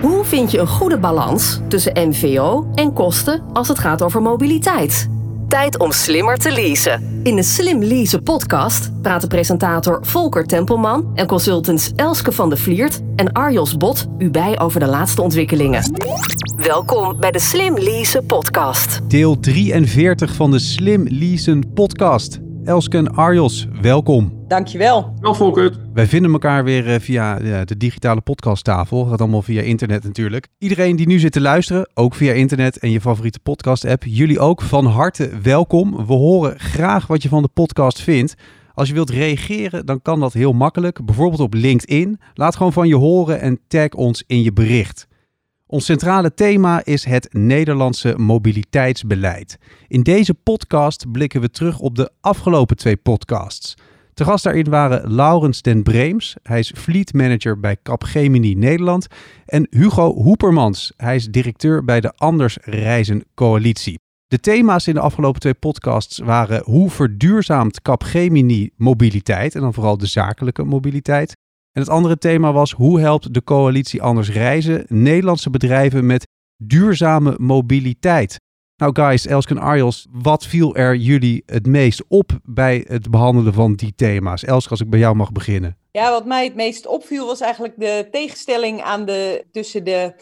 Hoe vind je een goede balans tussen MVO en kosten als het gaat over mobiliteit? Tijd om slimmer te leasen. In de Slim Leasen podcast praten presentator Volker Tempelman en consultants Elske van de Vliert en Arjos Bot u bij over de laatste ontwikkelingen. Welkom bij de Slim Leasen podcast. Deel 43 van de Slim Leasen podcast. Elske en Arjos, welkom. Dankjewel. Wel Volkert. Wij vinden elkaar weer eh, via de digitale podcasttafel. Dat gaat allemaal via internet natuurlijk. Iedereen die nu zit te luisteren, ook via internet en je favoriete podcast app. Jullie ook van harte welkom. We horen graag wat je van de podcast vindt. Als je wilt reageren, dan kan dat heel makkelijk. Bijvoorbeeld op LinkedIn. Laat gewoon van je horen en tag ons in je bericht. Ons centrale thema is het Nederlandse mobiliteitsbeleid. In deze podcast blikken we terug op de afgelopen twee podcasts. Te gast daarin waren Laurens den Breems, hij is fleet manager bij Capgemini Nederland, en Hugo Hoepermans, hij is directeur bij de Anders Reizen Coalitie. De thema's in de afgelopen twee podcasts waren hoe verduurzaamt Capgemini mobiliteit, en dan vooral de zakelijke mobiliteit. En het andere thema was hoe helpt de coalitie Anders Reizen Nederlandse bedrijven met duurzame mobiliteit. Nou guys, Elske en Arjos, wat viel er jullie het meest op bij het behandelen van die thema's? Elske, als ik bij jou mag beginnen. Ja, wat mij het meest opviel was eigenlijk de tegenstelling aan de, tussen de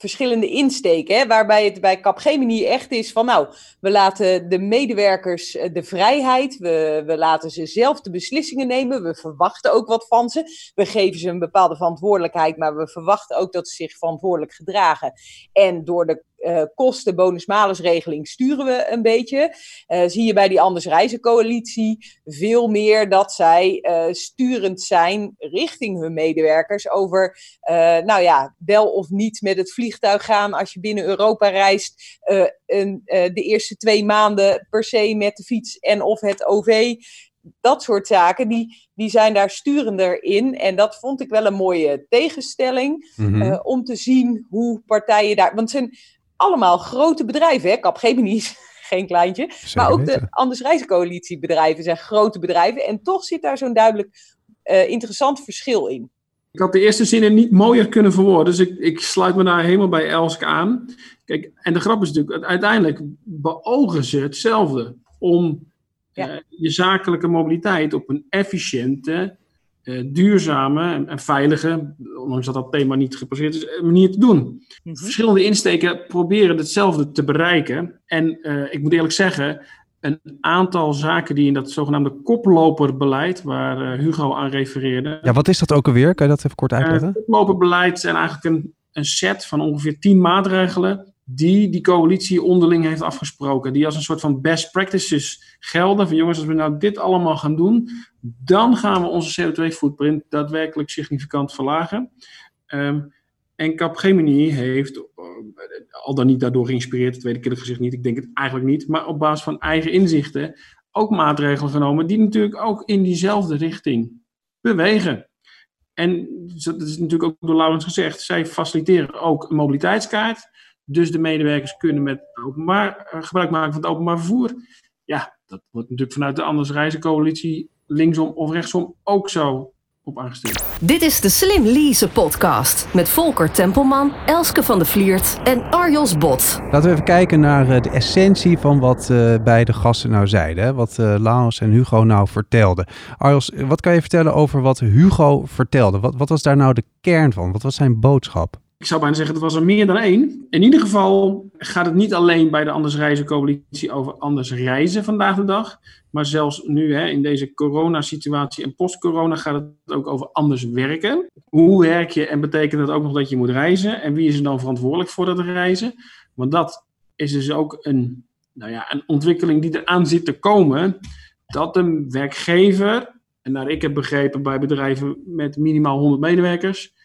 verschillende insteken. Waarbij het bij Capgemini echt is van nou, we laten de medewerkers eh, de vrijheid, we, we laten ze zelf de beslissingen nemen, we verwachten ook wat van ze. We geven ze een bepaalde verantwoordelijkheid, maar we verwachten ook dat ze zich verantwoordelijk gedragen. En door de uh, kosten bonus-malus-regeling sturen we een beetje. Uh, zie je bij die Anders Reizen coalitie veel meer dat zij uh, sturend zijn richting hun medewerkers over, nou ja, wel of niet met het vliegtuig gaan als je binnen Europa reist, een, de eerste twee maanden per se met de fiets en of het OV dat soort zaken, die, die zijn daar sturender in. En dat vond ik wel een mooie tegenstelling. Mm -hmm. uh, om te zien hoe partijen daar. Want zijn allemaal grote bedrijven. Hè? Capgemini is geen kleintje. Zeker maar ook de Anders Reizencoalitiebedrijven zijn grote bedrijven. En toch zit daar zo'n duidelijk uh, interessant verschil in. Ik had de eerste zinnen niet mooier kunnen verwoorden. Dus ik, ik sluit me daar helemaal bij Elske aan. Kijk, en de grap is natuurlijk, uiteindelijk beogen ze hetzelfde. Om ja. uh, je zakelijke mobiliteit op een efficiënte, duurzame en, en, veilige, ondanks dat dat thema niet gepasseerd is, manier te doen. -hmm. Verschillende insteken proberen hetzelfde te bereiken. En uh, ik moet eerlijk zeggen, een aantal zaken die in dat zogenaamde koploperbeleid, waar uh, Hugo aan refereerde. Ja, wat is dat ook alweer? Kan je dat even kort uitleggen? Het koploperbeleid zijn eigenlijk een, een set van ongeveer tien maatregelen die die coalitie onderling heeft afgesproken. Die als een soort van best practices gelden. Van jongens, als we nou dit allemaal gaan doen, dan gaan we onze CO2-footprint daadwerkelijk significant verlagen. Um, en Capgemini heeft, uh, al dan niet daardoor geïnspireerd, dat weet ik eerlijk gezegd niet, ik denk het eigenlijk niet, maar op basis van eigen inzichten ook maatregelen genomen die natuurlijk ook in diezelfde richting bewegen. En dat is natuurlijk ook door Laurens gezegd, zij faciliteren ook een mobiliteitskaart. Dus de medewerkers kunnen met openbaar, uh, gebruik maken van het openbaar vervoer. Ja, dat wordt natuurlijk vanuit de Anders Reizencoalitie linksom of rechtsom ook zo op aangestuurd. Dit is de Slim Lease podcast met Volker Tempelman, Elske van de Vliert en Arjos Bot. Laten we even kijken naar uh, de essentie van wat uh, beide gasten nou zeiden. Hè? Wat uh, Laurens en Hugo nou vertelden. Arjos, wat kan je vertellen over wat Hugo vertelde? Wat, wat was daar nou de kern van? Wat was zijn boodschap? Ik zou bijna zeggen, het was er meer dan één. In ieder geval gaat het niet alleen bij de Anders Reizen Coalitie over anders reizen vandaag de dag. Maar zelfs nu hè, in deze coronasituatie en post-corona gaat het ook over anders werken. Hoe werk je en betekent dat ook nog dat je moet reizen? En wie is er dan verantwoordelijk voor dat reizen? Want dat is dus ook een, nou ja, een ontwikkeling die eraan zit te komen. Dat een werkgever, en naar ik heb begrepen bij bedrijven met minimaal 100 medewerkers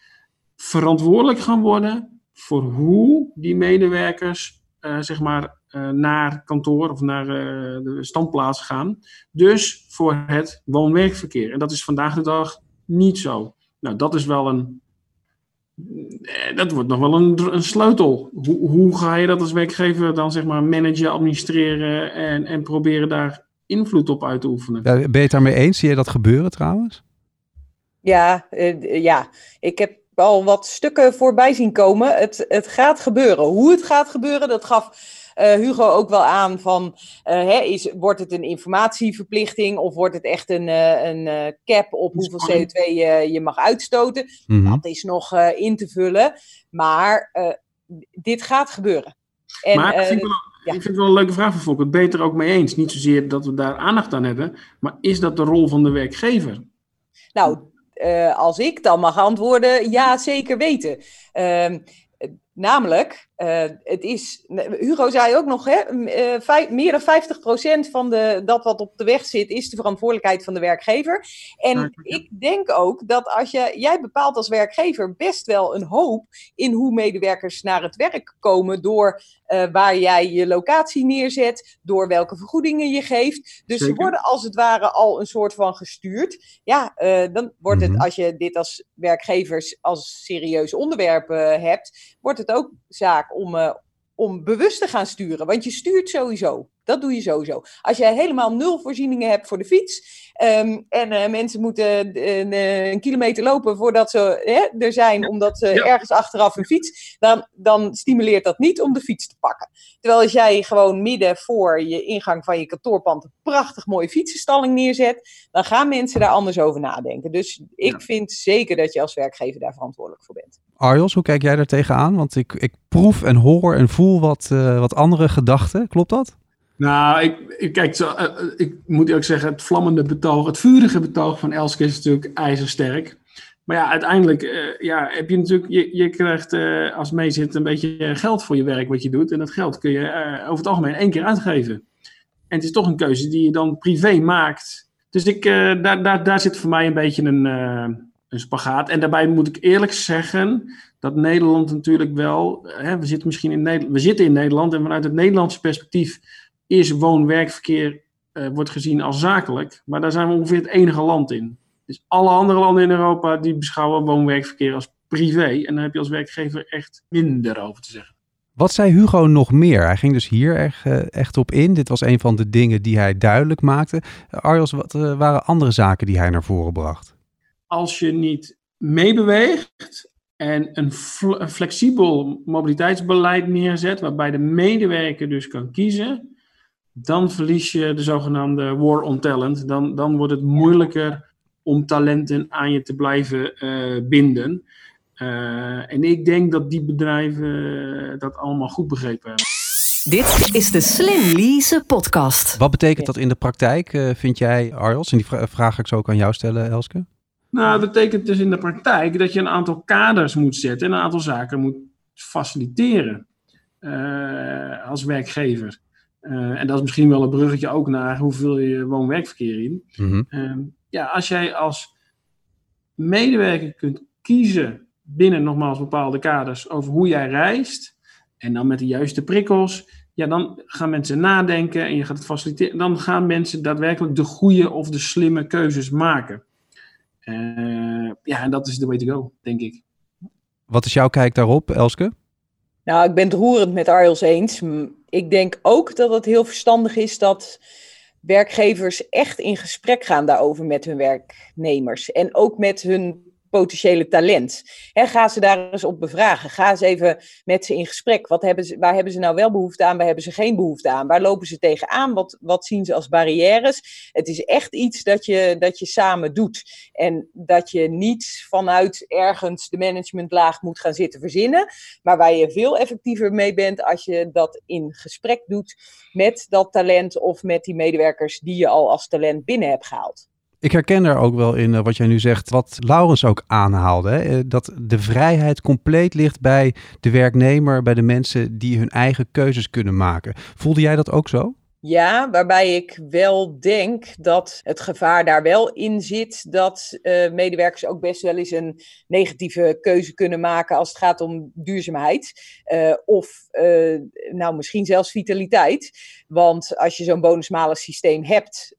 verantwoordelijk gaan worden voor hoe die medewerkers uh, zeg maar uh, naar kantoor of naar uh, de standplaats gaan. Dus voor het woon-werkverkeer. En dat is vandaag de dag niet zo. Nou, dat is wel een. Dat wordt nog wel een, een sleutel. Hoe, hoe ga je dat als werkgever dan zeg maar managen, administreren en, en proberen daar invloed op uit te oefenen? Ja, ben je het daarmee eens? Zie je dat gebeuren trouwens? Ja, ja. ik heb al wat stukken voorbij zien komen. Het, het gaat gebeuren. Hoe het gaat gebeuren, dat gaf uh, Hugo ook wel aan van, uh, hè, is, wordt het een informatieverplichting of wordt het echt een, uh, een cap op hoeveel CO2 je, je mag uitstoten? -hmm. Dat is nog in te vullen, maar dit gaat gebeuren. En, maar ik vind, wel, ja. ik vind het wel een leuke vraag van Volker. Beter ook mee eens. Niet zozeer dat we daar aandacht aan hebben, maar is dat de rol van de werkgever? Nou, als ik dan mag antwoorden, ja, zeker weten. Uh, namelijk, uh, het is, Hugo zei ook nog, hè, uh, vijf, meer dan 50% van de, dat wat op de weg zit, is de verantwoordelijkheid van de werkgever. En ik denk ook dat als je, jij bepaalt als werkgever best wel een hoop in hoe medewerkers naar het werk komen door uh, waar jij je locatie neerzet, door welke vergoedingen je geeft. Dus Zeker. ze worden als het ware al een soort van gestuurd. Ja, dan wordt het, als je dit als werkgevers als serieus onderwerp hebt, wordt het ook zaak om, uh, om bewust te gaan sturen. Want je stuurt sowieso. Dat doe je sowieso. Als jij helemaal nul voorzieningen hebt voor de fiets. Um, en uh, mensen moeten een, een, kilometer lopen voordat ze hè, er zijn, omdat ze ja. ergens achteraf een fiets. Dan, dan stimuleert dat niet om de fiets te pakken. Terwijl als jij gewoon midden voor je ingang van je kantoorpand een prachtig mooie fietsenstalling neerzet, dan gaan mensen daar anders over nadenken. Dus ik ja. vind zeker dat je als werkgever daar verantwoordelijk voor bent. Arjos, hoe kijk jij daar tegenaan? Want ik, ik proef en hoor en voel wat, uh, wat andere gedachten. Klopt dat? Nou, ik, ik kijk, zo, uh, ik moet ook zeggen, het vlammende betoog, het vurige betoog van Elske is natuurlijk ijzersterk. Maar ja, uiteindelijk uh, ja, heb je natuurlijk, je, je krijgt als meezit een beetje geld voor je werk wat je doet. En dat geld kun je over het algemeen één keer uitgeven. En het is toch een keuze die je dan privé maakt. Dus ik, daar, daar, daar zit voor mij een beetje een, een spagaat. En daarbij moet ik eerlijk zeggen dat Nederland natuurlijk wel, hè, we, zitten misschien in we zitten in Nederland en vanuit het Nederlandse perspectief is woon-werkverkeer uh, wordt gezien als zakelijk, maar daar zijn we ongeveer het enige land in. Dus alle andere landen in Europa die beschouwen woon-werkverkeer als privé en dan heb je als werkgever echt minder over te zeggen. Wat zei Hugo nog meer? Hij ging dus hier echt, uh, echt op in. Dit was een van de dingen die hij duidelijk maakte. Arjos, wat uh, waren andere zaken die hij naar voren bracht? Als je niet meebeweegt en een, een flexibel mobiliteitsbeleid neerzet, waarbij de medewerker dus kan kiezen, dan verlies je de zogenaamde war on talent. Dan, dan wordt het moeilijker om talenten aan je te blijven uh, binden. Uh, en ik denk dat die bedrijven dat allemaal goed begrepen hebben. Dit is de Slim Lease podcast. Wat betekent dat in de praktijk, uh, vind jij, Arjos? En die vra vraag ga ik zo ook aan jou stellen, Elske. Nou, dat betekent dus in de praktijk dat je een aantal kaders moet zetten en een aantal zaken moet faciliteren als werkgever. Uh, en dat is misschien wel een bruggetje ook naar hoeveel je woon-werkverkeer in. Mm -hmm. uh, ja, als jij als medewerker kunt kiezen binnen nogmaals bepaalde kaders over hoe jij reist. En dan met de juiste prikkels. Ja, dan gaan mensen nadenken en je gaat het faciliteren. Dan gaan mensen daadwerkelijk de goede of de slimme keuzes maken. Uh, ja, en dat is the way to go, denk ik. Wat is jouw kijk daarop, Elske? Nou, ik ben het roerend met Arjels eens ik denk ook dat het heel verstandig is dat werkgevers echt in gesprek gaan daarover met hun werknemers. En ook met hun potentiële talent. He, ga ze daar eens op bevragen. Ga eens even met ze in gesprek. Wat hebben ze, waar hebben ze nou wel behoefte aan? Waar hebben ze geen behoefte aan? Waar lopen ze tegenaan? Wat, wat zien ze als barrières? Het is echt iets dat je, dat je samen doet. En dat je niet vanuit ergens de managementlaag moet gaan zitten verzinnen. Maar waar je veel effectiever mee bent als je dat in gesprek doet met dat talent of met die medewerkers die je al als talent binnen hebt gehaald. Ik herken er ook wel in uh, wat jij nu zegt, wat Laurens ook aanhaalde. Hè? Uh, dat de vrijheid compleet ligt bij de werknemer, bij de mensen die hun eigen keuzes kunnen maken. Voelde jij dat ook zo? Ja, waarbij ik wel denk dat het gevaar daar wel in zit dat uh, medewerkers ook best wel eens een negatieve keuze kunnen maken als het gaat om duurzaamheid. Of nou misschien zelfs vitaliteit. Want als je zo'n bonusmalen systeem hebt,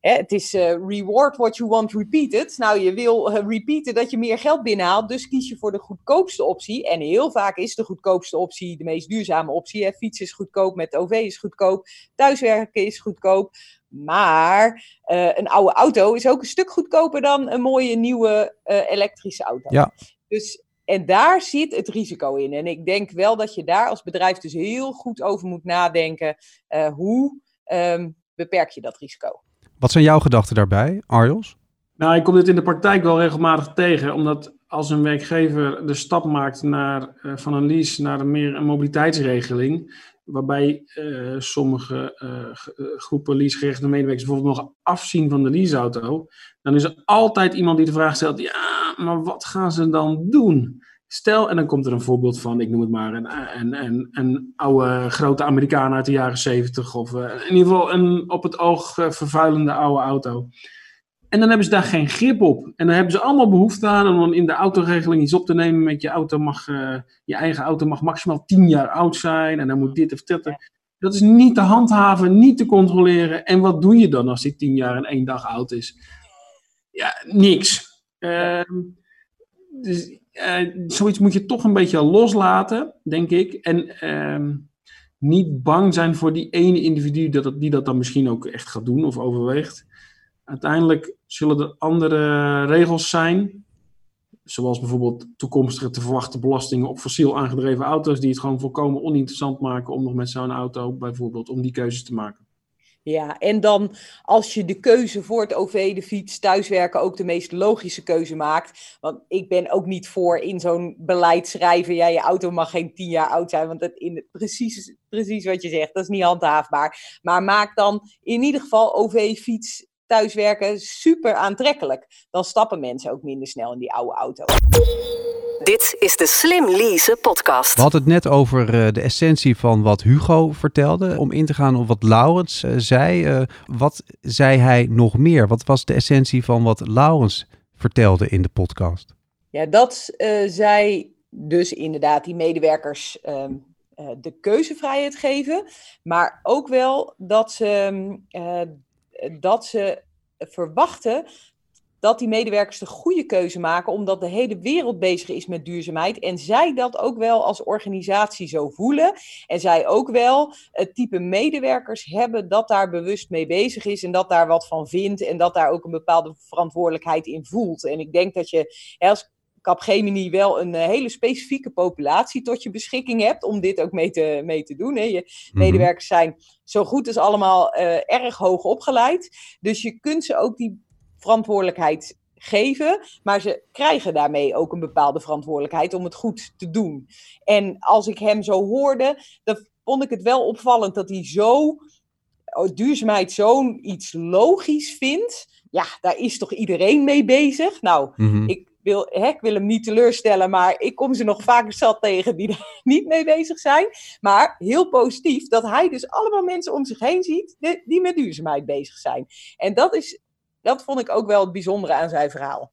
hè, het is reward what you want repeated. Nou, je wil repeaten dat je meer geld binnenhaalt, dus kies je voor de goedkoopste optie. En heel vaak is de goedkoopste optie de meest duurzame optie. Hè. Fietsen is goedkoop, met OV is goedkoop. Thuiswerken is goedkoop. Maar uh, een oude auto is ook een stuk goedkoper dan een mooie nieuwe uh, elektrische auto. Ja. Dus, en daar zit het risico in. En ik denk wel dat je daar als bedrijf dus heel goed over moet nadenken. Uh, hoe um, beperk je dat risico? Wat zijn jouw gedachten daarbij, Arjos? Nou, ik kom dit in de praktijk wel regelmatig tegen, omdat als een werkgever de stap maakt naar, uh, van een lease naar een meer een mobiliteitsregeling, waarbij uh, sommige uh, groepen leasegerechtigde medewerkers bijvoorbeeld nog afzien van de leaseauto, dan is er altijd iemand die de vraag stelt, ja, maar wat gaan ze dan doen? Stel, en dan komt er een voorbeeld van, ik noem het maar, een, een, oude grote Amerikaan uit de jaren zeventig, of in ieder geval een op het oog vervuilende oude auto. En dan hebben ze daar geen grip op. En dan hebben ze allemaal behoefte aan om in de autoregeling iets op te nemen met je auto mag, uh, je eigen auto mag maximaal 10 jaar oud zijn en dan moet dit of dat. Dat is niet te handhaven, niet te controleren. En wat doe je dan als die 10 jaar en één dag oud is? Ja, niks. Uh, dus uh, zoiets moet je toch een beetje loslaten, denk ik. En ehm, niet bang zijn voor die ene individu dat, die dat dan misschien ook echt gaat doen of overweegt. Uiteindelijk zullen er andere regels zijn, zoals bijvoorbeeld toekomstige te verwachten belastingen op fossiel aangedreven auto's, die het gewoon volkomen oninteressant maken om nog met zo'n auto bijvoorbeeld om die keuzes te maken. Ja, en dan als je de keuze voor het OV, de fiets, thuiswerken ook de meest logische keuze maakt. Want ik ben ook niet voor in zo'n beleid schrijven, ja, je auto mag geen tien jaar oud zijn, want dat in, precies, precies wat je zegt, dat is niet handhaafbaar. Maar maak dan in ieder geval OV, fiets, thuiswerken super aantrekkelijk. Dan stappen mensen ook minder snel in die oude auto. Dit is de Slim Lease podcast. We hadden het net over uh, de essentie van wat Hugo vertelde. Om in te gaan op wat Laurens uh, zei. Uh, wat zei hij nog meer? Wat was de essentie van wat Laurens vertelde in de podcast? Ja, dat zij dus inderdaad die medewerkers ehm, de keuzevrijheid geven. Maar ook wel dat ze dat ze verwachten dat die medewerkers de goede keuze maken, omdat de hele wereld bezig is met duurzaamheid. En zij dat ook wel als organisatie zo voelen. En zij ook wel het type medewerkers hebben dat daar bewust mee bezig is en dat daar wat van vindt en dat daar ook een bepaalde verantwoordelijkheid in voelt. En ik denk dat je als Capgemini wel een eh, hele specifieke populatie tot je beschikking hebt om dit ook mee te, mee te doen. Hè. Je mhm. medewerkers zijn zo goed als allemaal uh, erg hoog opgeleid. Dus je kunt ze ook die verantwoordelijkheid geven, maar ze krijgen daarmee ook een bepaalde verantwoordelijkheid om het goed te doen. En als ik hem zo hoorde, dan vond ik het wel opvallend dat hij zo oh, duurzaamheid zo'n iets logisch vindt. Ja, daar is toch iedereen mee bezig? Nou, mhm. ik wil, hè, ik wil hem niet teleurstellen, maar ik kom ze nog vaker zat tegen die er niet mee bezig zijn. Maar heel positief dat hij dus allemaal mensen om zich heen ziet die met duurzaamheid bezig zijn. En dat, is, dat vond ik ook wel het bijzondere aan zijn verhaal.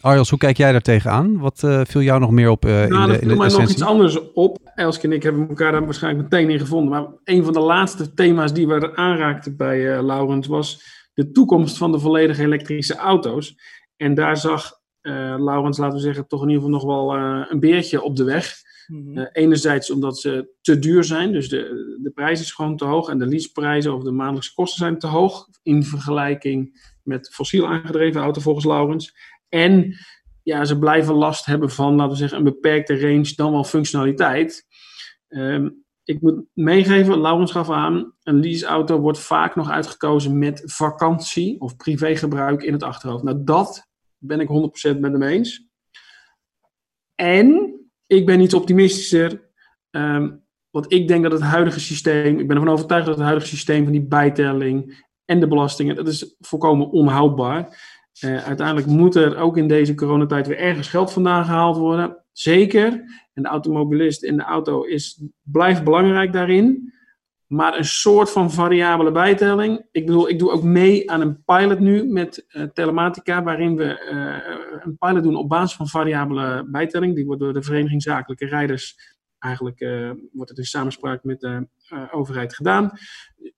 Arjels, hoe kijk jij daar tegenaan? Wat uh, viel jou nog meer op uh, nou, in de, in de mij nog iets anders op. Elske en ik hebben elkaar daar waarschijnlijk meteen in gevonden. Maar een van de laatste thema's die we aanraakten bij uh, Laurens was de toekomst van de volledige elektrische auto's. En daar zag Laurens, laten we zeggen, toch in ieder geval nog wel uh, een beertje op de weg. Mm -hmm. enerzijds omdat ze te duur zijn, dus de, de prijs is gewoon te hoog en de leaseprijzen of de maandelijkse kosten zijn te hoog in vergelijking met fossiel aangedreven auto volgens Laurens. En ja, ze blijven last hebben van, laten we zeggen, een beperkte range, dan wel functionaliteit. Um, ik moet meegeven, Laurens gaf aan, een leaseauto wordt vaak nog uitgekozen met vakantie of privégebruik in het achterhoofd. Nou, dat ben ik 100% met hem eens. En ik ben iets optimistischer. Um, want ik denk dat het huidige systeem, ik ben ervan overtuigd dat het huidige systeem van die bijtelling en de belastingen, dat is volkomen onhoudbaar. Uh, uiteindelijk moet er ook in deze coronatijd weer ergens geld vandaan gehaald worden. Zeker. En de automobilist in de auto is, blijft belangrijk daarin maar een soort van variabele bijtelling. Ik bedoel, ik doe ook mee aan een pilot nu met uh, telematica, waarin we uh, een pilot doen op basis van variabele bijtelling. Die wordt door de Vereniging Zakelijke Rijders eigenlijk, uh, wordt het in samenspraak met de overheid gedaan.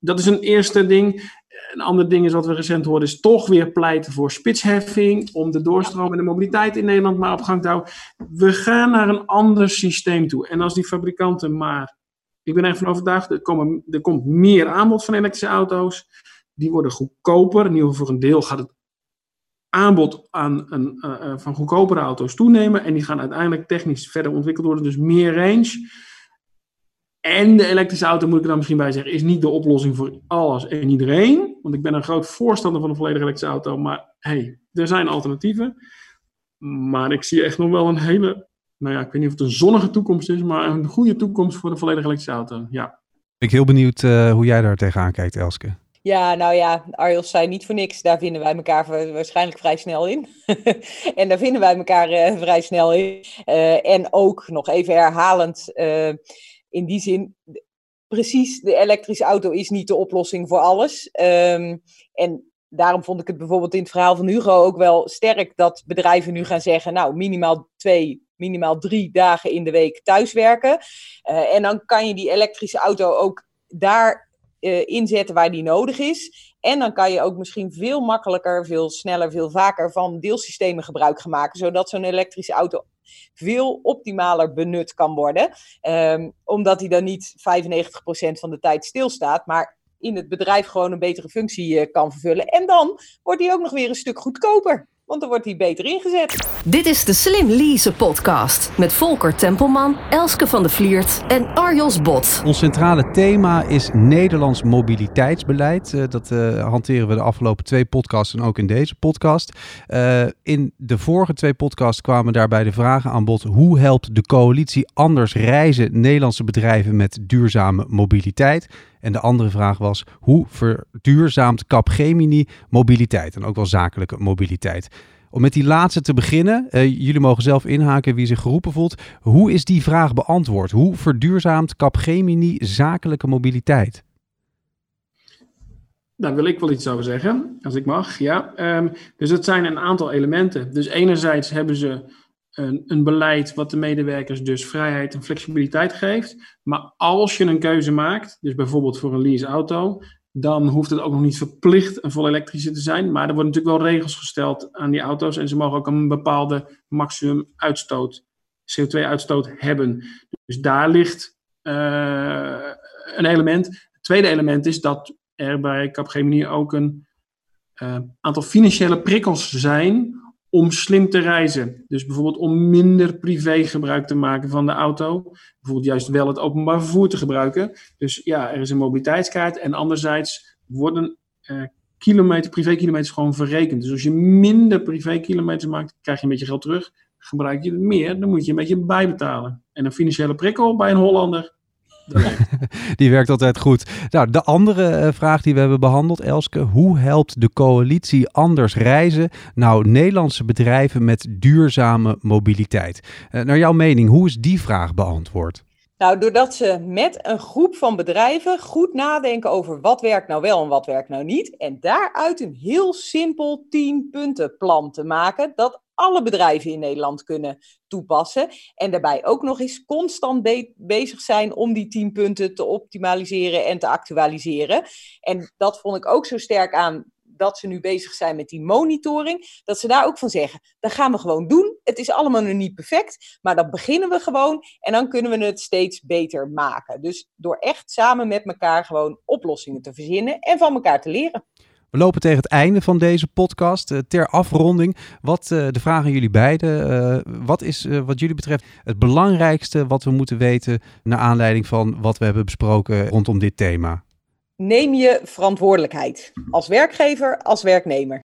Dat is een eerste ding. Een ander ding is wat we recent hoorden, is toch weer pleiten voor spitsheffing, om de doorstroom en de mobiliteit in Nederland maar op gang te houden. We gaan naar een ander systeem toe. En als die fabrikanten maar ik ben ervan overtuigd, er, komen, er komt meer aanbod van elektrische auto's. Die worden goedkoper. In ieder geval voor een deel gaat het aanbod aan een, uh, van goedkopere auto's toenemen. En die gaan uiteindelijk technisch verder ontwikkeld worden. Dus meer range. En de elektrische auto, moet ik er dan misschien bij zeggen, is niet de oplossing voor alles en iedereen. Want ik ben een groot voorstander van een volledige elektrische auto. Maar hey, er zijn alternatieven. Maar ik zie echt nog wel een hele, nou ja, ik weet niet of het een zonnige toekomst is, maar een goede toekomst voor de volledige elektrische auto. Ja. Ben ik heel benieuwd uh, hoe jij daar tegenaan kijkt, Elske. Ja, nou ja, Arjos zei niet voor niks. Daar vinden wij elkaar waarschijnlijk vrij snel in. en daar vinden wij elkaar uh, vrij snel in. Uh, en ook nog even herhalend, uh, in die zin, precies, de elektrische auto is niet de oplossing voor alles. Um, en daarom vond ik het bijvoorbeeld in het verhaal van Hugo ook wel sterk dat bedrijven nu gaan zeggen, nou, minimaal twee, minimaal drie dagen in de week thuiswerken. en dan kan je die elektrische auto ook daar uh, inzetten waar die nodig is. En dan kan je ook misschien veel makkelijker, veel sneller, veel vaker van deelsystemen gebruik gaan maken, zodat zo'n elektrische auto veel optimaler benut kan worden. Um, omdat hij dan niet 95% van de tijd stilstaat, maar in het bedrijf gewoon een betere functie uh, kan vervullen. En dan wordt hij ook nog weer een stuk goedkoper want dan wordt hij beter ingezet. Dit is de Slim Lease podcast met Volker Tempelman, Elske van de Vliert en Arjos Bot. Ons centrale thema is Nederlands mobiliteitsbeleid. Uh, dat uh, hanteren we de afgelopen twee podcasts en ook in deze podcast. Uh, in de vorige twee podcasts kwamen daarbij de vragen aan bod: hoe helpt de coalitie anders reizen Nederlandse bedrijven met duurzame mobiliteit? En de andere vraag was: hoe verduurzaamt Capgemini mobiliteit en ook wel zakelijke mobiliteit? Om met die laatste te beginnen, uh, jullie mogen zelf inhaken wie zich geroepen voelt. Hoe is die vraag beantwoord? Hoe verduurzaamt Capgemini zakelijke mobiliteit? Daar wil ik wel iets over zeggen, als ik mag. Ja, um, dus het zijn een aantal elementen. Dus enerzijds hebben ze een, beleid wat de medewerkers dus vrijheid en flexibiliteit geeft. Maar als je een keuze maakt, dus bijvoorbeeld voor een leaseauto, dan hoeft het ook nog niet verplicht een vol elektrische te zijn. Maar er worden natuurlijk wel regels gesteld aan die auto's en ze mogen ook een bepaalde maximum uitstoot, CO2-uitstoot hebben. Dus daar ligt uh, een element. Het tweede element is dat er bij Capgemini ook een uh, aantal financiële prikkels zijn om slim te reizen. Dus bijvoorbeeld om minder privé gebruik te maken van de auto. Bijvoorbeeld juist wel het openbaar vervoer te gebruiken. Dus ja, er is een mobiliteitskaart. En anderzijds worden uh, kilometer, privékilometers gewoon verrekend. Dus als je minder privékilometers maakt, krijg je een beetje geld terug. Gebruik je het meer, dan moet je een beetje bijbetalen. En een financiële prikkel bij een Hollander, die werkt altijd goed. Nou, de andere uh, vraag die we hebben behandeld, Elske. Hoe helpt de coalitie anders reizen? Nou, Nederlandse bedrijven met duurzame mobiliteit. Uh, naar jouw mening, hoe is die vraag beantwoord? Nou, doordat ze met een groep van bedrijven goed nadenken over wat werkt nou wel en wat werkt nou niet. En daaruit een heel simpel 10 punten plan te maken. Dat alle bedrijven in Nederland kunnen toepassen. En daarbij ook nog eens constant be bezig zijn om die 10 punten te optimaliseren en te actualiseren. En dat vond ik ook zo sterk aan dat ze nu bezig zijn met die monitoring, dat ze daar ook van zeggen, dat gaan we gewoon doen. Het is allemaal nog niet perfect, maar dan beginnen we gewoon en dan kunnen we het steeds beter maken. Dus door echt samen met elkaar gewoon oplossingen te verzinnen en van elkaar te leren. We lopen tegen het einde van deze podcast. Uh, ter afronding, wat uh, de vraag aan jullie beiden. Uh, wat is wat jullie betreft het belangrijkste wat we moeten weten naar aanleiding van wat we hebben besproken rondom dit thema? Neem je verantwoordelijkheid als werkgever, als werknemer.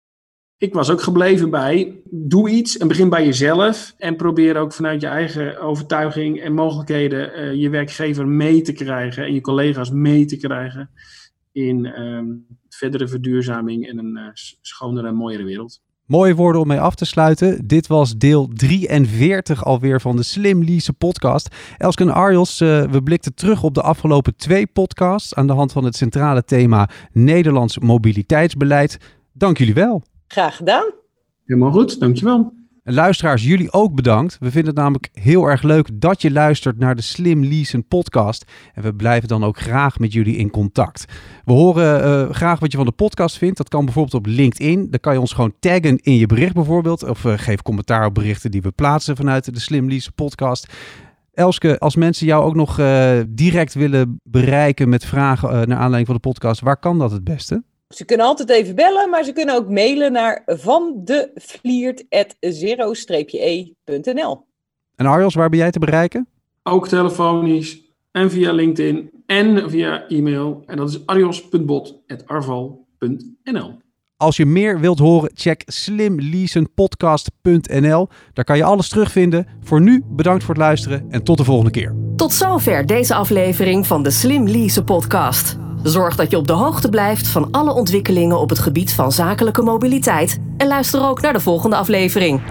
Ik was ook gebleven bij, doe iets en begin bij jezelf. En probeer ook vanuit je eigen overtuiging en mogelijkheden je werkgever mee te krijgen en je collega's mee te krijgen in um, verdere verduurzaming en een uh, schonere en mooiere wereld. Mooie woorden om mee af te sluiten. Dit was deel 43 alweer van de Slim Lease podcast. Elske en Arjos, uh, we blikten terug op de afgelopen twee podcasts aan de hand van het centrale thema Nederlands mobiliteitsbeleid. Dank jullie wel. Graag gedaan. Helemaal goed, dankjewel. Luisteraars, jullie ook bedankt. We vinden het namelijk heel erg leuk dat je luistert naar de Slim Leasen podcast. En we blijven dan ook graag met jullie in contact. We horen uh, graag wat je van de podcast vindt. Dat kan bijvoorbeeld op LinkedIn. Dan kan je ons gewoon taggen in je bericht bijvoorbeeld. Of uh, geef commentaar op berichten die we plaatsen vanuit de Slim Leasen podcast. Elske, als mensen jou ook nog uh, direct willen bereiken met vragen naar aanleiding van de podcast, waar kan dat het beste? Ze kunnen altijd even bellen, maar ze kunnen ook mailen naar vandevliert.zero-e.nl. En Arjos, waar ben jij te bereiken? Ook telefonisch en via LinkedIn en via e-mail. En dat is arjos.bot.arval.nl. Als je meer wilt horen, check slimleasenpodcast.nl. Daar kan je alles terugvinden. Voor nu bedankt voor het luisteren en tot de volgende keer. Tot zover deze aflevering van de Slim Lease podcast. Zorg dat je op de hoogte blijft van alle ontwikkelingen op het gebied van zakelijke mobiliteit en luister ook naar de volgende aflevering.